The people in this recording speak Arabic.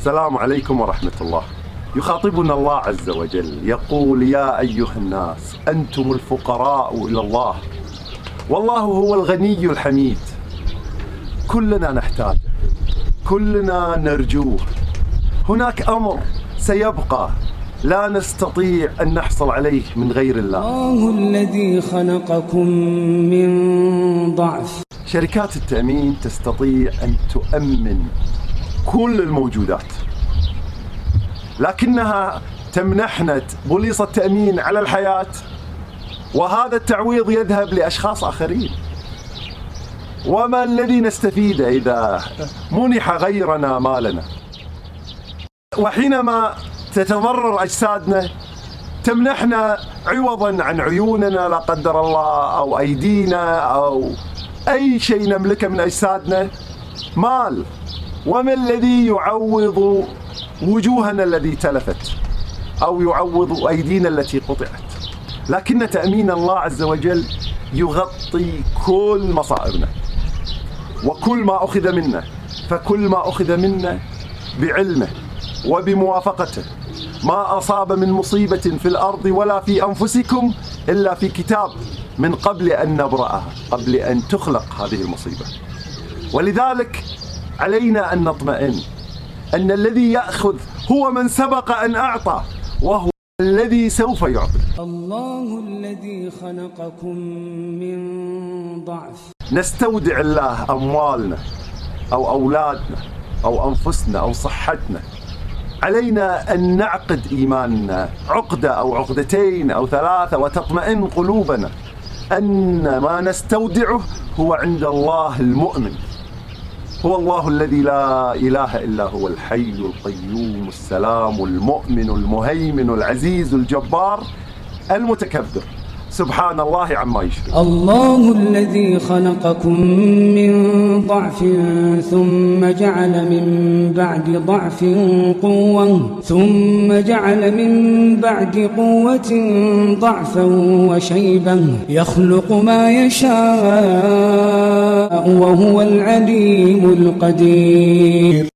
السلام عليكم ورحمة الله. يخاطبنا الله عز وجل يقول يا أيها الناس أنتم الفقراء إلى الله والله هو الغني الحميد. كلنا نحتاجه كلنا نرجوه. هناك أمر سيبقى لا نستطيع أن نحصل عليه من غير الله. الله الذي خلقكم من ضعف. شركات التأمين تستطيع أن تؤمن الموجودات. لكنها تمنحنا بوليصة تأمين على الحياة وهذا التعويض يذهب لأشخاص آخرين. وما الذي نستفيد إذا منح غيرنا مالنا؟ وحينما تتضرر أجسادنا تمنحنا عوضا عن عيوننا لا قدر الله أو أيدينا أو أي شيء نملكه من أجسادنا مال. وما الذي يعوض وجوهنا الذي تلفت أو يعوض أيدينا التي قطعت؟ لكن تأمين الله عز وجل يغطي كل مصائبنا وكل ما أخذ منا فكل ما أخذ منا بعلمه وبموافقته. ما أصاب من مصيبة في الأرض ولا في أنفسكم إلا في كتاب من قبل أن نبرأها قبل أن تخلق هذه المصيبة. ولذلك علينا أن نطمئن أن الذي يأخذ هو من سبق أن أعطى وهو الذي سوف يعطي. الله الذي خلقكم من ضعف. نستودع الله أموالنا أو أولادنا أو أنفسنا أو صحتنا. علينا أن نعقد إيماننا عقدة أو عقدتين أو ثلاثة وتطمئن قلوبنا أن ما نستودعه هو عند الله المؤمن. هو الله الذي لا إله إلا هو الحي القيوم السلام المؤمن المهيمن العزيز الجبار المتكبر. سبحان الله عما يشرك الله الذي خلقكم من ضعف ثم جعل من بعد ضعف قوة ثم جعل من بعد قوة ضعفا وشيبا. يخلق ما يشاء وهو العليم القدير.